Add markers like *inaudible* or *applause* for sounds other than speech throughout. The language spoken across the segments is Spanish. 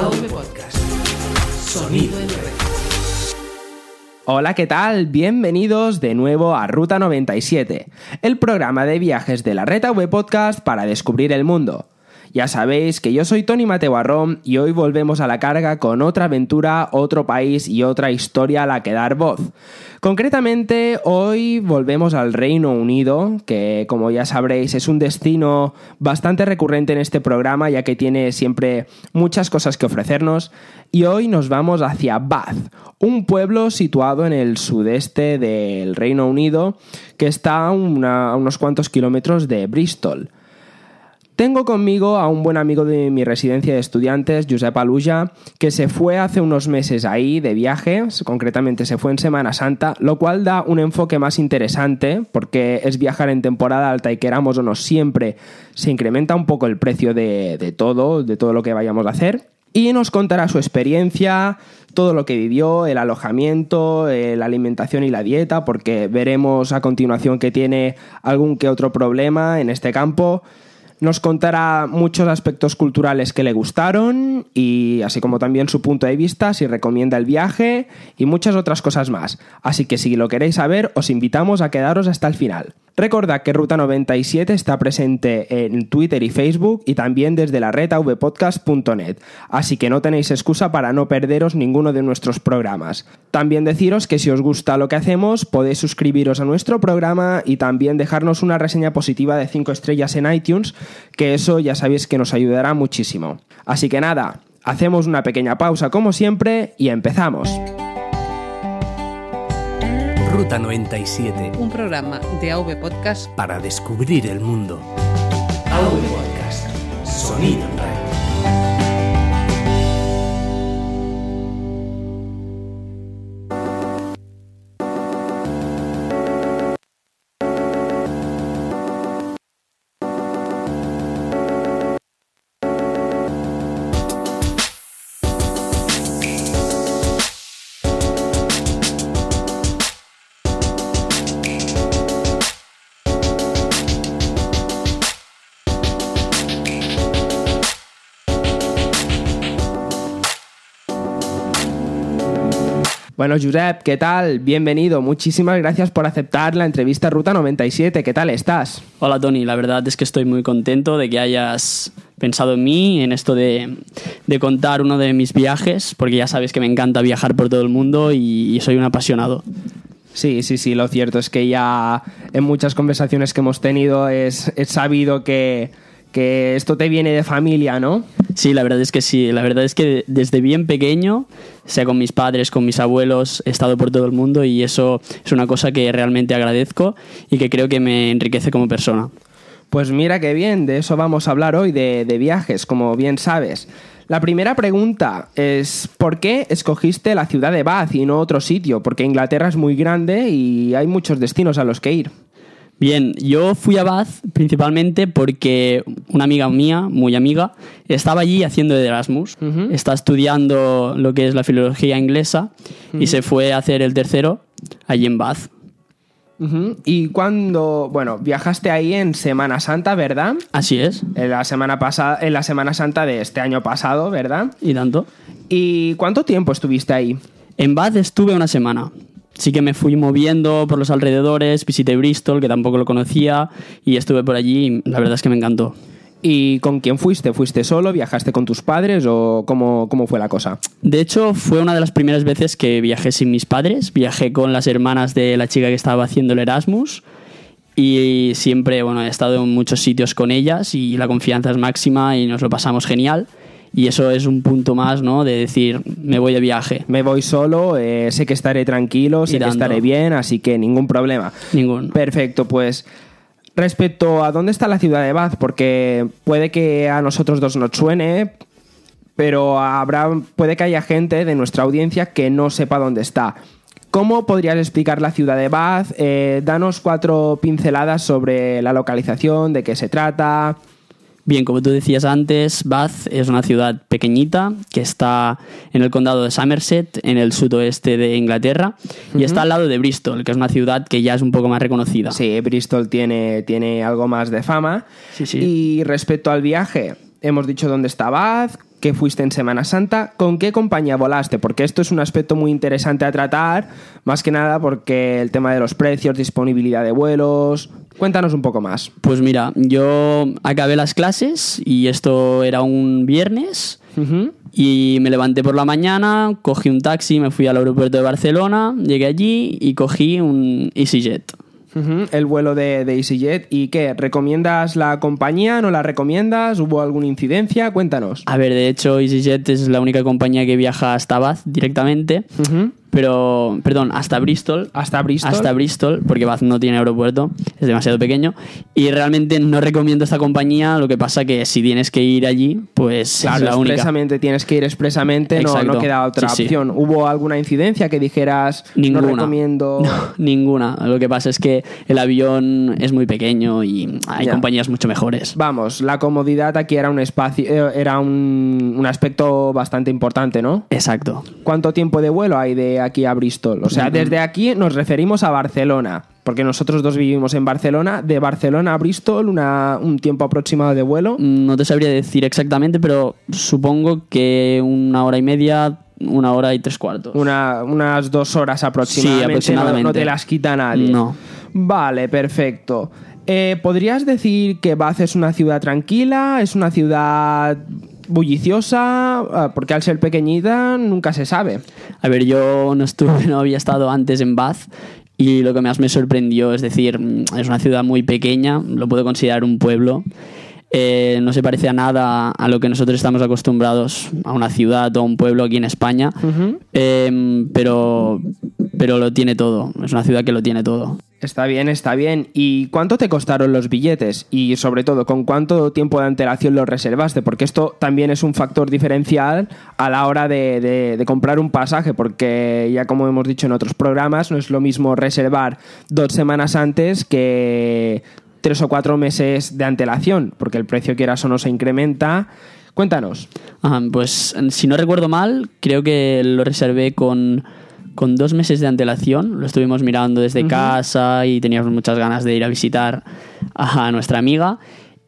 AV Podcast. Sonido en red. Hola, ¿qué tal? Bienvenidos de nuevo a Ruta 97, el programa de viajes de la Red AV Podcast para descubrir el mundo. Ya sabéis que yo soy Tony Mateo Arrón y hoy volvemos a la carga con otra aventura, otro país y otra historia a la que dar voz. Concretamente, hoy volvemos al Reino Unido, que como ya sabréis es un destino bastante recurrente en este programa ya que tiene siempre muchas cosas que ofrecernos. Y hoy nos vamos hacia Bath, un pueblo situado en el sudeste del Reino Unido que está a unos cuantos kilómetros de Bristol. Tengo conmigo a un buen amigo de mi residencia de estudiantes, Josep Aluja, que se fue hace unos meses ahí de viaje, concretamente se fue en Semana Santa, lo cual da un enfoque más interesante porque es viajar en temporada alta y queramos o no siempre se incrementa un poco el precio de, de todo, de todo lo que vayamos a hacer. Y nos contará su experiencia, todo lo que vivió, el alojamiento, eh, la alimentación y la dieta, porque veremos a continuación que tiene algún que otro problema en este campo. Nos contará muchos aspectos culturales que le gustaron y así como también su punto de vista, si recomienda el viaje y muchas otras cosas más. Así que si lo queréis saber, os invitamos a quedaros hasta el final. Recordad que Ruta 97 está presente en Twitter y Facebook y también desde la red avpodcast.net, así que no tenéis excusa para no perderos ninguno de nuestros programas. También deciros que si os gusta lo que hacemos, podéis suscribiros a nuestro programa y también dejarnos una reseña positiva de 5 estrellas en iTunes, que eso ya sabéis que nos ayudará muchísimo. Así que nada, hacemos una pequeña pausa como siempre y empezamos. Ruta 97. un programa de AV Podcast Para descubrir el mundo. AV Podcast. Sonido Bueno, Josep, ¿qué tal? Bienvenido. Muchísimas gracias por aceptar la entrevista Ruta 97. ¿Qué tal estás? Hola Tony, la verdad es que estoy muy contento de que hayas pensado en mí, en esto de, de contar uno de mis viajes, porque ya sabes que me encanta viajar por todo el mundo y, y soy un apasionado. Sí, sí, sí, lo cierto es que ya en muchas conversaciones que hemos tenido es, es sabido que, que esto te viene de familia, ¿no? Sí, la verdad es que sí, la verdad es que desde bien pequeño, sea con mis padres, con mis abuelos, he estado por todo el mundo y eso es una cosa que realmente agradezco y que creo que me enriquece como persona. Pues mira qué bien, de eso vamos a hablar hoy, de, de viajes, como bien sabes. La primera pregunta es, ¿por qué escogiste la ciudad de Bath y no otro sitio? Porque Inglaterra es muy grande y hay muchos destinos a los que ir. Bien, yo fui a Bath principalmente porque una amiga mía, muy amiga, estaba allí haciendo de Erasmus. Está estudiando lo que es la filología inglesa y se fue a hacer el tercero allí en Bath. Y cuando, bueno, viajaste ahí en Semana Santa, ¿verdad? Así es, En la semana pasada, en la Semana Santa de este año pasado, ¿verdad? y tanto. ¿Y cuánto tiempo estuviste ahí? En Bath estuve una semana. Sí que me fui moviendo por los alrededores, visité Bristol, que tampoco lo conocía, y estuve por allí y la verdad es que me encantó. ¿Y con quién fuiste? ¿Fuiste solo? ¿Viajaste con tus padres o cómo, cómo fue la cosa? De hecho, fue una de las primeras veces que viajé sin mis padres. Viajé con las hermanas de la chica que estaba haciendo el Erasmus. Y siempre, bueno, he estado en muchos sitios con ellas y la confianza es máxima y nos lo pasamos genial. Y eso es un punto más, ¿no? De decir, me voy de viaje. Me voy solo, eh, sé que estaré tranquilo, sé que estaré bien, así que ningún problema. Ningún. Perfecto, pues respecto a dónde está la ciudad de Bath, porque puede que a nosotros dos nos suene, pero habrá, puede que haya gente de nuestra audiencia que no sepa dónde está. ¿Cómo podrías explicar la ciudad de Bath? Eh, danos cuatro pinceladas sobre la localización, de qué se trata. Bien, como tú decías antes, Bath es una ciudad pequeñita que está en el condado de Somerset, en el sudoeste de Inglaterra, y está al lado de Bristol, que es una ciudad que ya es un poco más reconocida. Sí, Bristol tiene, tiene algo más de fama. Sí, sí. Y respecto al viaje, hemos dicho dónde estabas, que fuiste en Semana Santa, ¿con qué compañía volaste? Porque esto es un aspecto muy interesante a tratar, más que nada porque el tema de los precios, disponibilidad de vuelos. Cuéntanos un poco más. Pues mira, yo acabé las clases y esto era un viernes y me levanté por la mañana, cogí un taxi, me fui al aeropuerto de Barcelona, llegué allí y cogí un EasyJet. El vuelo de, de EasyJet. ¿Y qué? ¿Recomiendas la compañía? ¿No la recomiendas? ¿Hubo alguna incidencia? Cuéntanos. A ver, de hecho EasyJet es la única compañía que viaja hasta Bath directamente, Ujú. Pero, perdón, hasta Bristol. Hasta Bristol. Hasta Bristol, porque Bath no tiene aeropuerto, es demasiado pequeño. Y realmente no recomiendo esta compañía, lo que pasa que si tienes que ir allí, pues Claro, es la única. expresamente tienes que ir expresamente, no, no queda otra Sí, sí. opción. ¿Hubo alguna incidencia que dijeras Ninguna. no recomiendo? *laughs* No, ninguna. Lo que pasa es que el avión es muy pequeño y hay Ya. compañías mucho mejores. Vamos, la comodidad aquí era un espacio, eh, era un, un aspecto bastante importante, ¿no? Exacto. ¿Cuánto tiempo de vuelo hay de aquí a Bristol? O sea, desde aquí nos referimos a Barcelona, porque nosotros dos vivimos en Barcelona. De Barcelona a Bristol, una- un tiempo aproximado de vuelo. No te sabría decir exactamente, pero supongo que una hora y media, una hora y tres cuartos. Una- unas dos horas aproximadamente. Sí, no- aproximadamente. No, te las quita nadie. No. Vale, perfecto. Eh, ¿Podrías decir que Bath es una ciudad tranquila? ¿Es una ciudad bulliciosa? Ah, Porque al ser pequeñita nunca se sabe. A ver, yo no estuve, *laughs* no había estado antes en Bath y lo que más me sorprendió es decir, mm, es una ciudad muy pequeña, lo puedo considerar un pueblo. Eh, no se parece a nada a lo que nosotros estamos acostumbrados a una ciudad o a un pueblo aquí en España, Eh, pero, pero lo tiene todo. Es una ciudad que lo tiene todo. Está bien, está bien. ¿Y cuánto te costaron los billetes? Y sobre todo, ¿con cuánto tiempo de antelación los reservaste? Porque esto también es un factor diferencial a la hora de, de- comprar un pasaje, porque ya como hemos dicho en otros programas, no es lo mismo reservar dos semanas antes que tres o cuatro meses de antelación, porque el precio quieras o no se incrementa. Cuéntanos. Ajá, pues si no recuerdo mal, creo que lo reservé con, con dos meses de antelación. Lo estuvimos mirando desde casa y teníamos muchas ganas de ir a visitar a nuestra amiga.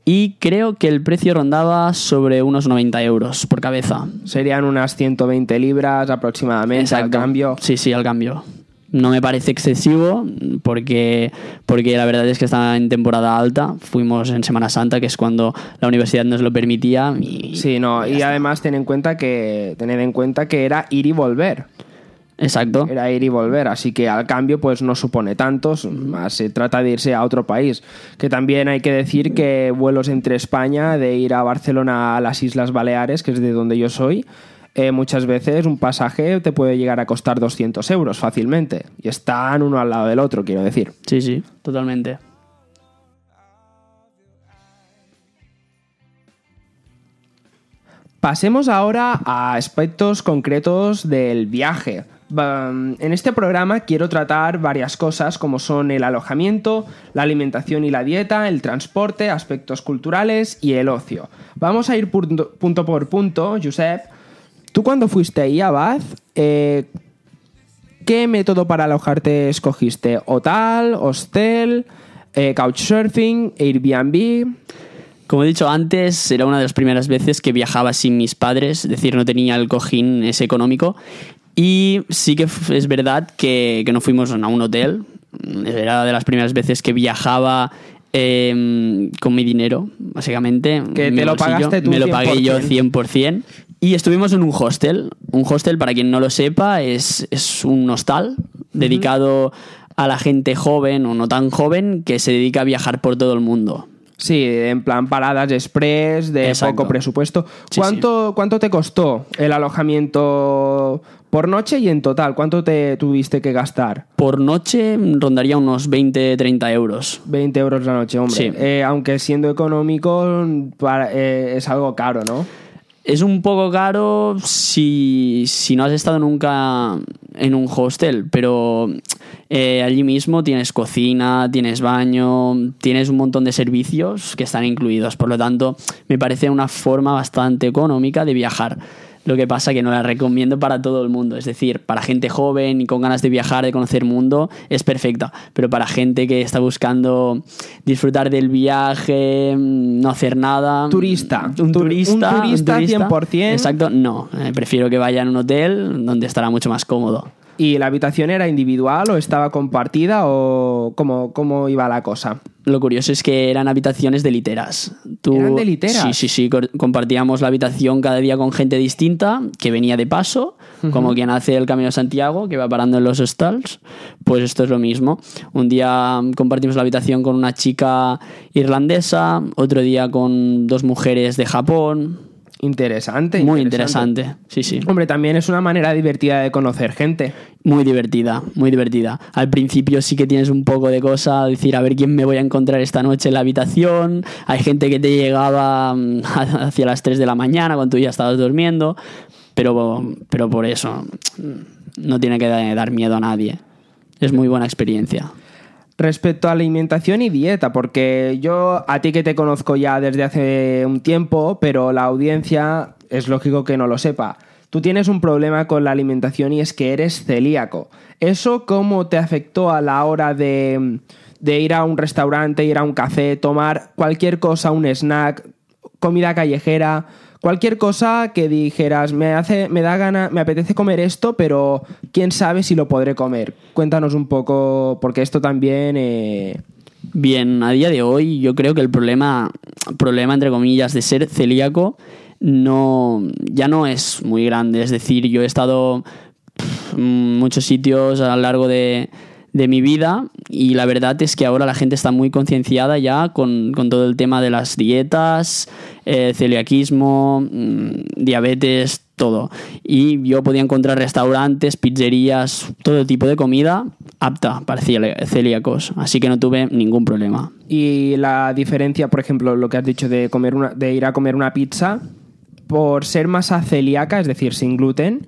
Y creo que el precio rondaba sobre unos 90 euros por cabeza. Serían unas 120 libras aproximadamente al Exacto. cambio. Sí, sí, al cambio. No me parece excesivo porque, porque la verdad es que está en temporada alta. Fuimos en Semana Santa, que es cuando la universidad nos lo permitía. Y, Sí, no, y además ten en cuenta que tened en cuenta que era ir y volver. Exacto. Era ir y volver, así que al cambio pues no supone tantos, más se trata de irse a otro país. Que también hay que decir que vuelos entre España, de ir a Barcelona a las Islas Baleares, que es de donde yo soy, eh, muchas veces un pasaje te puede llegar a costar 200 euros fácilmente. Y están uno al lado del otro, quiero decir. Sí, sí, totalmente. Pasemos ahora a aspectos concretos del viaje. En este programa quiero tratar varias cosas como son el alojamiento, la alimentación y la dieta, el transporte, aspectos culturales y el ocio. Vamos a ir punto, punto por punto, Josep. Tú cuando fuiste ahí a Bath, eh, ¿qué método para alojarte escogiste? ¿Hotel, hostel, eh, couchsurfing, Airbnb? Como he dicho antes, era una de las primeras veces que viajaba sin mis padres, es decir, no tenía el cojín ese económico. Y sí que es verdad que, que no fuimos a un hotel. Era de las primeras veces que viajaba eh, con mi dinero, básicamente. Que te lo pagaste tú Me lo pagué yo 100%. 100%. Y estuvimos en un hostel. Un hostel, para quien no lo sepa, es, es un hostal dedicado a la gente joven o no tan joven que se dedica a viajar por todo el mundo. Sí, en plan paradas express, de Exacto. poco presupuesto. Sí, ¿Cuánto, ¿Cuánto te costó el alojamiento por noche y en total? ¿Cuánto te tuviste que gastar? Por noche rondaría unos 20-30 euros. 20 euros la noche, hombre. Sí. Eh, aunque siendo económico, para- eh, es algo caro, ¿no? Es un poco caro si, si no has estado nunca en un hostel, pero eh, allí mismo tienes cocina, tienes baño, tienes un montón de servicios que están incluidos. Por lo tanto, me parece una forma bastante económica de viajar. Lo que pasa que no la recomiendo para todo el mundo. Es decir, para gente joven y con ganas de viajar, de conocer mundo, es perfecta. Pero para gente que está buscando disfrutar del viaje, no hacer nada. Turista. Un Tur- turista. un turista 100%. Exacto, no. Eh, prefiero que vaya en un hotel donde estará mucho más cómodo. ¿Y la habitación era individual o estaba compartida o cómo, cómo iba la cosa? Lo curioso es que eran habitaciones de literas. Tú- ¿Eran de literas? Sí, sí, sí. Compartíamos la habitación cada día con gente distinta que venía de paso, como quien hace el Camino de Santiago, que va parando en los hostels. Pues esto es lo mismo. Un día compartimos la habitación con una chica irlandesa, otro día con dos mujeres de Japón. Interesante. Muy interesante. Sí, sí. Hombre, también es una manera divertida de conocer gente. Muy divertida, muy divertida. Al principio sí que tienes un poco de cosa, decir, a ver quién me voy a encontrar esta noche en la habitación. Hay gente que te llegaba mm, *laughs* hacia las 3 de la mañana cuando tú ya estabas durmiendo, pero, pero por eso mm, no tiene que dar miedo a nadie. Es muy buena experiencia. Respecto a alimentación y dieta, porque yo a ti que te conozco ya desde hace un tiempo, pero la audiencia es lógico que no lo sepa. Tú tienes un problema con la alimentación y es que eres celíaco. ¿Eso cómo te afectó a la hora de, de ir a un restaurante, ir a un café, tomar cualquier cosa, un snack, comida callejera, cualquier cosa que dijeras, me hace, me da gana, me apetece comer esto, pero quién sabe si lo podré comer. Cuéntanos un poco, porque esto también eh, Bien, a día de hoy yo creo que el problema, problema entre comillas, de ser celíaco no, ya no es muy grande. Es decir, yo he estado en muchos sitios a lo largo de, de mi vida y la verdad es que ahora la gente está muy concienciada ya con, con todo el tema de las dietas, eh, celiaquismo, mm, diabetes, todo. Y yo podía encontrar restaurantes, pizzerías, todo tipo de comida apta para celíacos, así que no tuve ningún problema. Y la diferencia, por ejemplo, lo que has dicho de comer una, de ir a comer una pizza, por ser masa celíaca, es decir, sin gluten,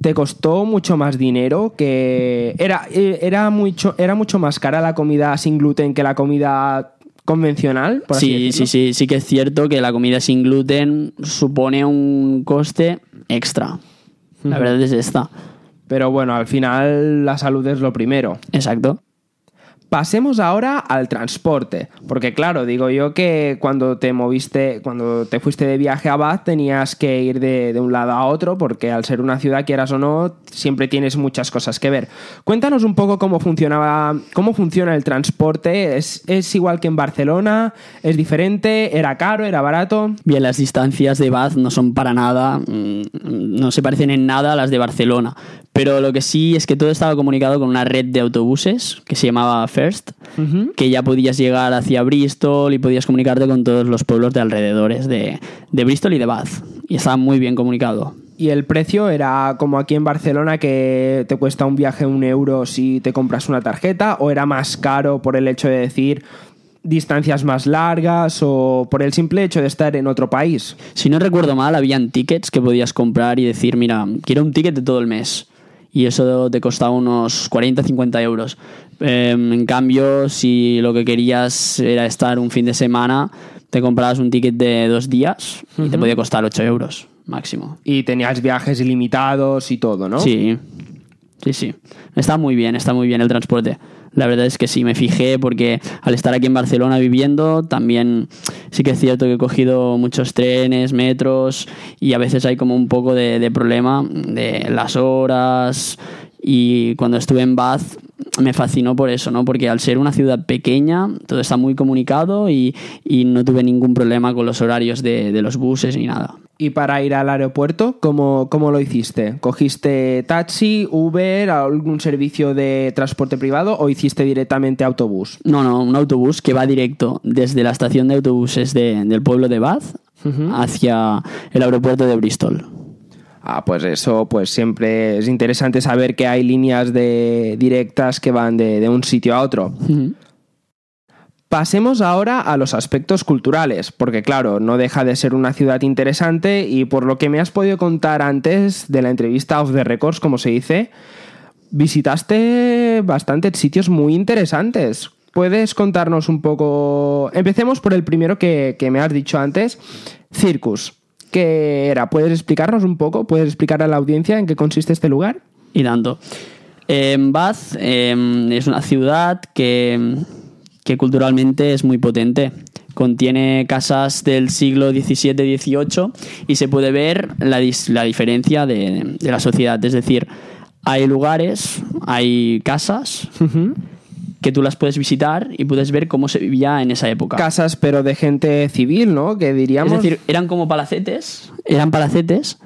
te costó mucho más dinero que era eh, era mucho era mucho más cara la comida sin gluten que la comida convencional. Por así Sí, decirlo. sí, sí, sí que es cierto que la comida sin gluten supone un coste extra. La verdad es esta. Pero bueno, al final la salud es lo primero. Exacto. Pasemos ahora al transporte, porque claro, digo yo que cuando te moviste, cuando te fuiste de viaje a Bath tenías que ir de, un lado a otro, porque al ser una ciudad, quieras o no, siempre tienes muchas cosas que ver. Cuéntanos un poco cómo funcionaba, cómo funciona el transporte. ¿Es, es igual que en Barcelona? ¿Es diferente? ¿Era caro? ¿Era barato? Bien, las distancias de Bath no son para nada, mm, no se parecen en nada a las de Barcelona. Pero lo que sí es que todo estaba comunicado con una red de autobuses que se llamaba First, que ya podías llegar hacia Bristol y podías comunicarte con todos los pueblos de alrededores de, de Bristol y de Bath. Y estaba muy bien comunicado. Y el precio era como aquí en Barcelona que te cuesta un viaje un euro si te compras una tarjeta o era más caro por el hecho de decir distancias más largas o por el simple hecho de estar en otro país. Si no recuerdo mal, habían tickets que podías comprar y decir, mira, quiero un ticket de todo el mes. Y eso te costaba unos 40-50 euros. Eh, en cambio, si lo que querías era estar un fin de semana, te comprabas un ticket de dos días y te podía costar 8 euros máximo. Y tenías viajes ilimitados y todo, ¿no? Sí, sí, sí. Está muy bien, está muy bien el transporte. La verdad es que sí, me fijé porque al estar aquí en Barcelona viviendo, también sí que es cierto que he cogido muchos trenes, metros y a veces hay como un poco de, problema de las horas y cuando estuve en Bath me fascinó por eso, ¿no? Porque al ser una ciudad pequeña, todo está muy comunicado y, y no tuve ningún problema con los horarios de los buses ni nada. Y para ir al aeropuerto, ¿cómo, ¿cómo lo hiciste? ¿Cogiste taxi, Uber, algún servicio de transporte privado o hiciste directamente autobús? No, no, un autobús que va directo desde la estación de autobuses de- del pueblo de Bath hacia el aeropuerto de Bristol. Ah, pues eso, pues siempre es interesante saber que hay líneas de directas que van de, de un sitio a otro. Pasemos ahora a los aspectos culturales, porque claro, no deja de ser una ciudad interesante y por lo que me has podido contar antes de la entrevista off the records, como se dice, visitaste bastantes sitios muy interesantes. ¿Puedes contarnos un poco? Empecemos por el primero que, que me has dicho antes, Circus. ¿qué era? ¿Puedes explicarnos un poco? ¿Puedes explicar a la audiencia en qué consiste este lugar? y tanto. Eh, Bath eh, es una ciudad que, que culturalmente es muy potente. Contiene casas del siglo XVII-XVIII y se puede ver la, la diferencia de, de la sociedad. Es decir, hay lugares, hay casas que tú las puedes visitar y puedes ver cómo se vivía en esa época. Casas, pero de gente civil, ¿no? Que diríamos. Es decir, eran como palacetes, eran palacetes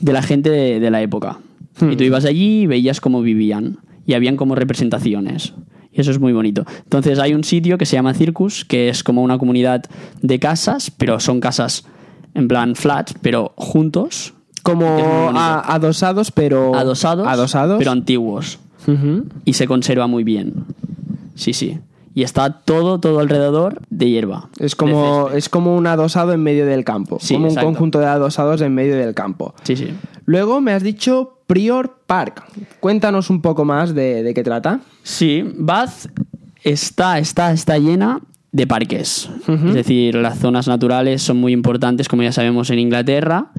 de la gente de, de la época. Hmm. Y tú ibas allí y veías cómo vivían. Y habían como representaciones. Y eso es muy bonito. Entonces hay un sitio que se llama Circus, que es como una comunidad de casas, pero son casas en plan flats, pero juntos, como a- adosados, pero. adosados, Adosados. pero antiguos. Y se conserva muy bien. Sí, sí. Y está todo, todo alrededor de hierba. Es como, es como un adosado en medio del campo. Sí, como un conjunto de adosados en medio del campo. Sí, sí. Luego me has dicho Prior Park. Cuéntanos un poco más de, de qué trata. Sí, Bath está, está, está llena de parques. Es decir, las zonas naturales son muy importantes, como ya sabemos, en Inglaterra,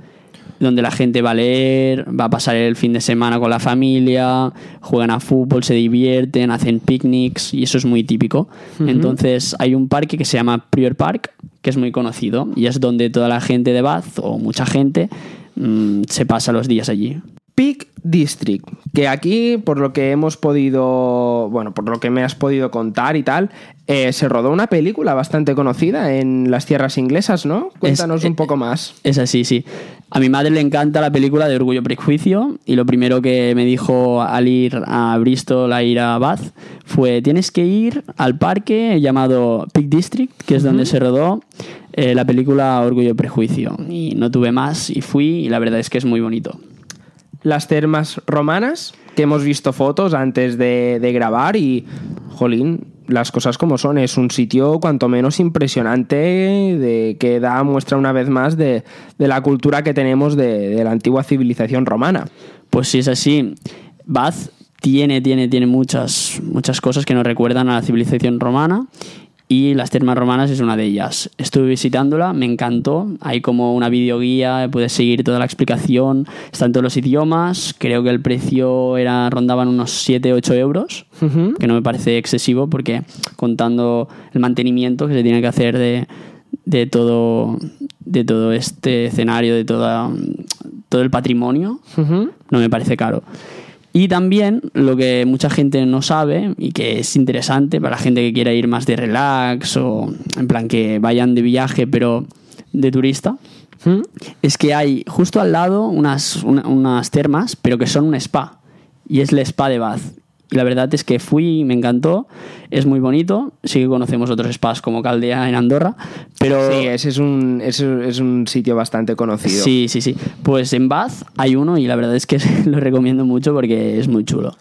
donde la gente va a leer, va a pasar el fin de semana con la familia, juegan a fútbol, se divierten, hacen picnics y eso es muy típico. Entonces hay un parque que se llama Prior Park, que es muy conocido y es donde toda la gente de Bath o mucha gente mm, se pasa los días allí. Peak District, que aquí, por lo que hemos podido, bueno, por lo que me has podido contar y tal, eh, se rodó una película bastante conocida en las tierras inglesas, ¿no? Cuéntanos eh, un poco más. Es así, sí. A mi madre le encanta la película de Orgullo y Prejuicio y lo primero que me dijo al ir a Bristol, a ir a Bath, fue tienes que ir al parque llamado Peak District, que es donde se rodó eh, la película Orgullo y Prejuicio. Y no tuve más y fui y la verdad es que es muy bonito. Las termas romanas, que hemos visto fotos antes de, de grabar y, jolín, las cosas como son. Es un sitio cuanto menos impresionante de, que da muestra una vez más de, de la cultura que tenemos de, de la antigua civilización romana. Pues si es así, Bath tiene, tiene, tiene muchas, muchas cosas que nos recuerdan a la civilización romana y las termas romanas es una de ellas. Estuve visitándola, me encantó. Hay como una videoguía, puedes seguir toda la explicación, está en todos los idiomas. Creo que el precio era rondaban unos 7-8 euros, que no me parece excesivo porque contando el mantenimiento que se tiene que hacer de, de todo de todo este escenario, de toda, todo el patrimonio, no me parece caro. Y también lo que mucha gente no sabe y que es interesante para la gente que quiera ir más de relax o en plan que vayan de viaje pero de turista, es que hay justo al lado unas, una- unas termas pero que son un spa y es el spa de Bath. Y la verdad es que fui y me encantó, es muy bonito, sí que conocemos otros spas como Caldea en Andorra, pero... Sí, ese es un, ese es un sitio bastante conocido. Sí, sí, sí. Pues en Bath hay uno y la verdad es que *laughs* lo recomiendo mucho porque es muy chulo.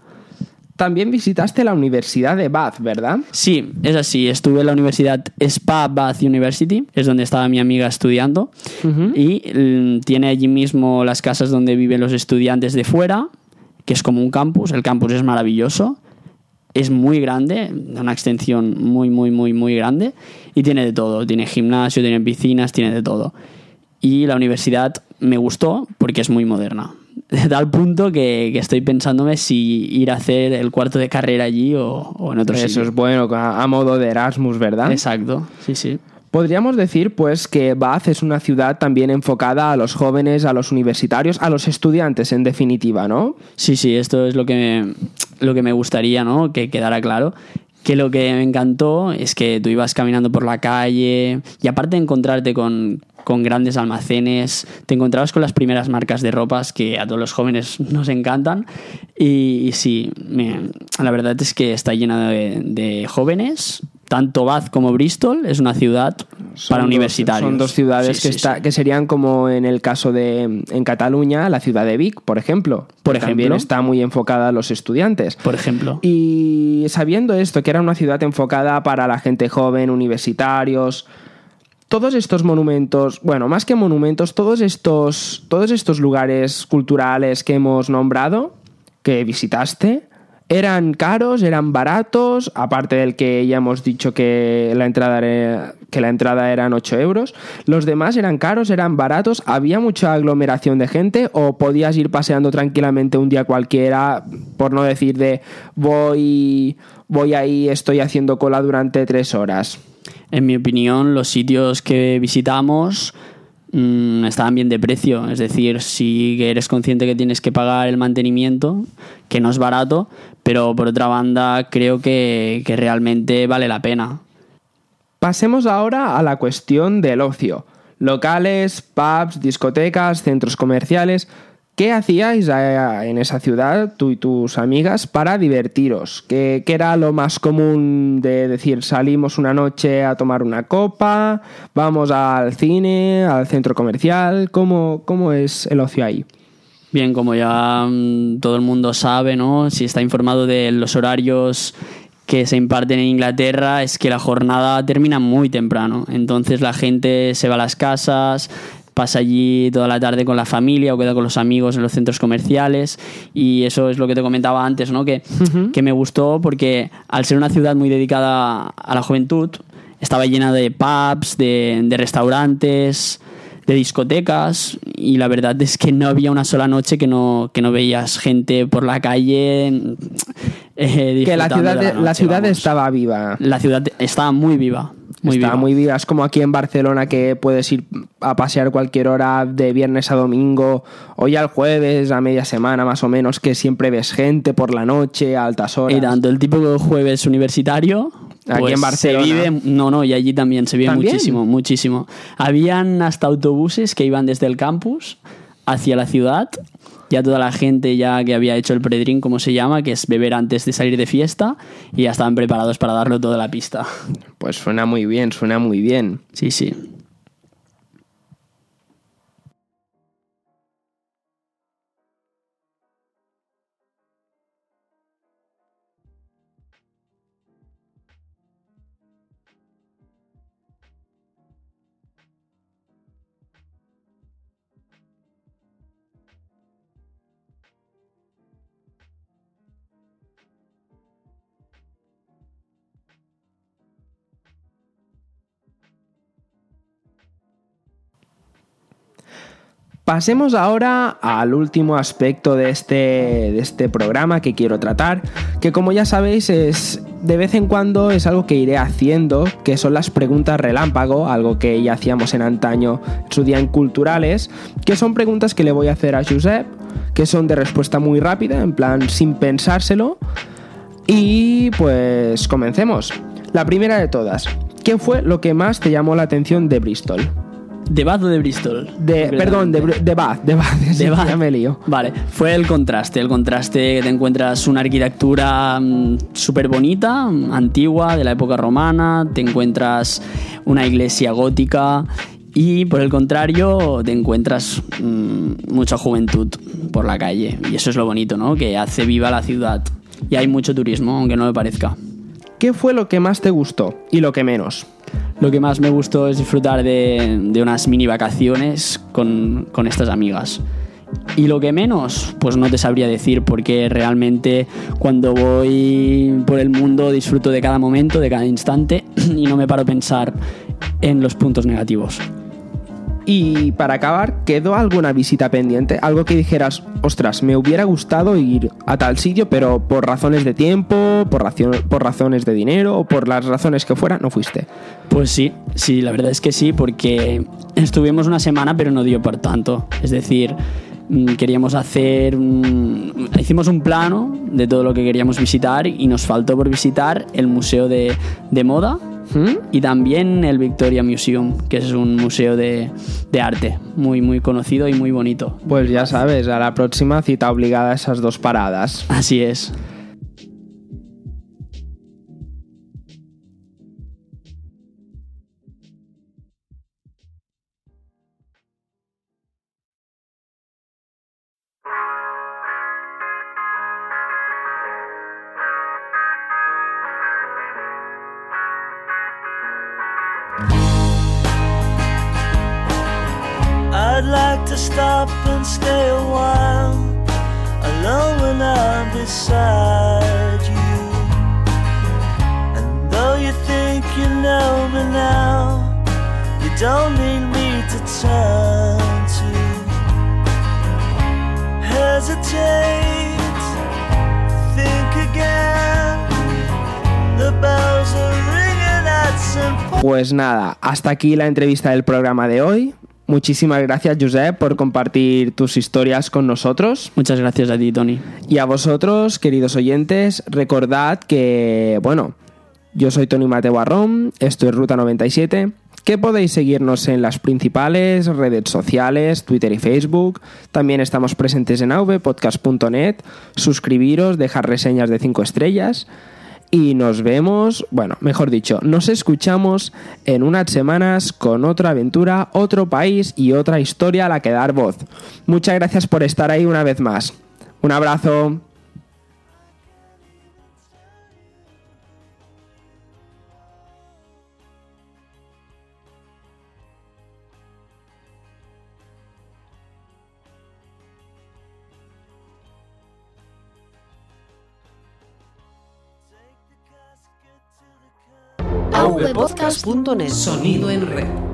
También visitaste la Universidad de Bath, ¿verdad? Sí, es así. Estuve en la universidad Spa Bath University, es donde estaba mi amiga estudiando. Y mm, tiene allí mismo las casas donde viven los estudiantes de fuera, que es como un campus. El campus es maravilloso. Es muy grande, de una extensión muy, muy, muy, muy grande. Y tiene de todo. Tiene gimnasio, tiene piscinas, tiene de todo. Y la universidad me gustó porque es muy moderna. *laughs* De tal punto que, que estoy pensándome si ir a hacer el cuarto de carrera allí o, o en otro Eso sitio. es bueno, a, a modo de Erasmus, ¿verdad? Exacto, sí, sí. Podríamos decir, pues, que Bath es una ciudad también enfocada a los jóvenes, a los universitarios, a los estudiantes, en definitiva, ¿no? Sí, sí, esto es lo que me, lo que me gustaría, ¿no? Que quedara claro. Que lo que me encantó es que tú ibas caminando por la calle y aparte de encontrarte con, con grandes almacenes, te encontrabas con las primeras marcas de ropas que a todos los jóvenes nos encantan. Y, y sí, me- la verdad es que está llena de, de jóvenes. Tanto Bath como Bristol es una ciudad para universitarios. Son dos ciudades Sí, que, sí, está- sí. que serían como en el caso de en Cataluña, la ciudad de Vic, por ejemplo. Por que También ejemplo. está muy enfocada a los estudiantes. Por ejemplo. Y sabiendo esto, que era una ciudad enfocada para la gente joven, universitarios, todos estos monumentos, bueno, más que monumentos, todos estos, todos estos lugares culturales que hemos nombrado, que visitaste, ¿Eran caros? ¿Eran baratos? Aparte del que ya hemos dicho que la entrada que la entrada eran 8 euros. ¿Los demás eran caros? ¿Eran baratos? ¿Había mucha aglomeración de gente? ¿O podías ir paseando tranquilamente un día cualquiera? Por no decir de voy, voy ahí, estoy haciendo cola durante tres horas. En mi opinión, los sitios que visitamos mm, estaban bien de precio. Es decir, si eres consciente que tienes que pagar el mantenimiento, que no es barato, pero por otra banda creo que, que realmente vale la pena. Pasemos ahora a la cuestión del ocio. Locales, pubs, discotecas, centros comerciales. ¿Qué hacíais eh, en esa ciudad, tú y tus amigas, para divertiros? ¿Qué, qué era lo más común de decir, salimos una noche a tomar una copa, vamos al cine, al centro comercial? ¿Cómo, cómo es el ocio ahí? Bien, como ya mm, todo el mundo sabe, ¿no? Si está informado de los horarios que se imparten en Inglaterra, es que la jornada termina muy temprano. Entonces la gente se va a las casas, pasa allí toda la tarde con la familia o queda con los amigos en los centros comerciales y eso es lo que te comentaba antes, ¿no? Que, que me gustó porque al ser una ciudad muy dedicada a la juventud, estaba llena de pubs, de, de restaurantes, de discotecas y la verdad es que no había una sola noche que no, que no veías gente por la calle. eh, Que la ciudad, la noche, ciudad vamos. estaba viva. La ciudad estaba muy viva. Muy Está viva. muy viva. Es como aquí en Barcelona que puedes ir a pasear cualquier hora de viernes a domingo o ya el jueves a media semana más o menos que siempre ves gente por la noche a altas horas. Y tanto el típico jueves universitario. Aquí pues, en Barcelona. Se vive, no, no, y allí también se vive ¿También? muchísimo, muchísimo. Habían hasta autobuses que iban desde el campus hacia la ciudad. Ya toda la gente ya que había hecho el predrink, como se llama, que es beber antes de salir de fiesta, y ya estaban preparados para darlo toda la pista. Pues suena muy bien, suena muy bien. Sí, sí. Pasemos ahora al último aspecto de este, de este programa que quiero tratar, que como ya sabéis es de vez en cuando es algo que iré haciendo, que son las preguntas relámpago, algo que ya hacíamos en antaño, en su día en culturales, que son preguntas que le voy a hacer a Josep, que son de respuesta muy rápida, en plan sin pensárselo. Y pues comencemos. La primera de todas, ¿qué fue lo que más te llamó la atención de Bristol? ¿De Bath o de Bristol? De, perdón, de, de Bath, de Bath, *laughs* sí, De Bath. ya me lío. Vale, fue el contraste, el contraste que te encuentras una arquitectura súper bonita, mm, antigua, de la época romana, te encuentras una iglesia gótica y por el contrario te encuentras mm, mucha juventud por la calle y eso es lo bonito, ¿no? Que hace viva la ciudad y hay mucho turismo, aunque no me parezca. ¿Qué fue lo que más te gustó y lo que menos? Lo que más me gustó es disfrutar de, unas mini vacaciones con, con estas amigas. Y lo que menos, pues no te sabría decir, porque realmente cuando voy por el mundo disfruto de cada momento, de cada instante, *clears throat* y no me paro a pensar en los puntos negativos. Y para acabar, ¿quedó alguna visita pendiente? Algo que dijeras, ostras, me hubiera gustado ir a tal sitio, pero por razones de tiempo, por, por razones de dinero o por las razones que fuera, no fuiste. Pues sí, sí, la verdad es que sí, porque estuvimos una semana pero no dio por tanto. Es decir, mm, queríamos hacer... Hicimos un plano de todo lo que queríamos visitar y nos faltó por visitar el Museo de Moda ¿Mm? y también el Victoria Museum, que es un museo de, de arte muy, muy conocido y muy bonito. Pues ya sabes, a la próxima cita obligada a esas dos paradas. Así es. I'd like to stop and stay a alone beside you. And though you think you know me now, you don't need me to. Hesitate, think again. The bells at. Pues nada, hasta aquí la entrevista del programa de hoy. Muchísimas gracias, Josep, por compartir tus historias con nosotros. Muchas gracias a ti, Tony. Y a vosotros, queridos oyentes, recordad que, bueno, yo soy Tony Mateo Barrón, esto es Ruta 97, que podéis seguirnos en las principales redes sociales, Twitter y Facebook. También estamos presentes en avpodcast.net. Suscribiros, dejar reseñas de 5 estrellas. Y nos vemos, bueno, mejor dicho, nos escuchamos en unas semanas con otra aventura, otro país y otra historia a la que dar voz. Muchas gracias por estar ahí una vez más. Un abrazo. avpodcast.net Sonido en red.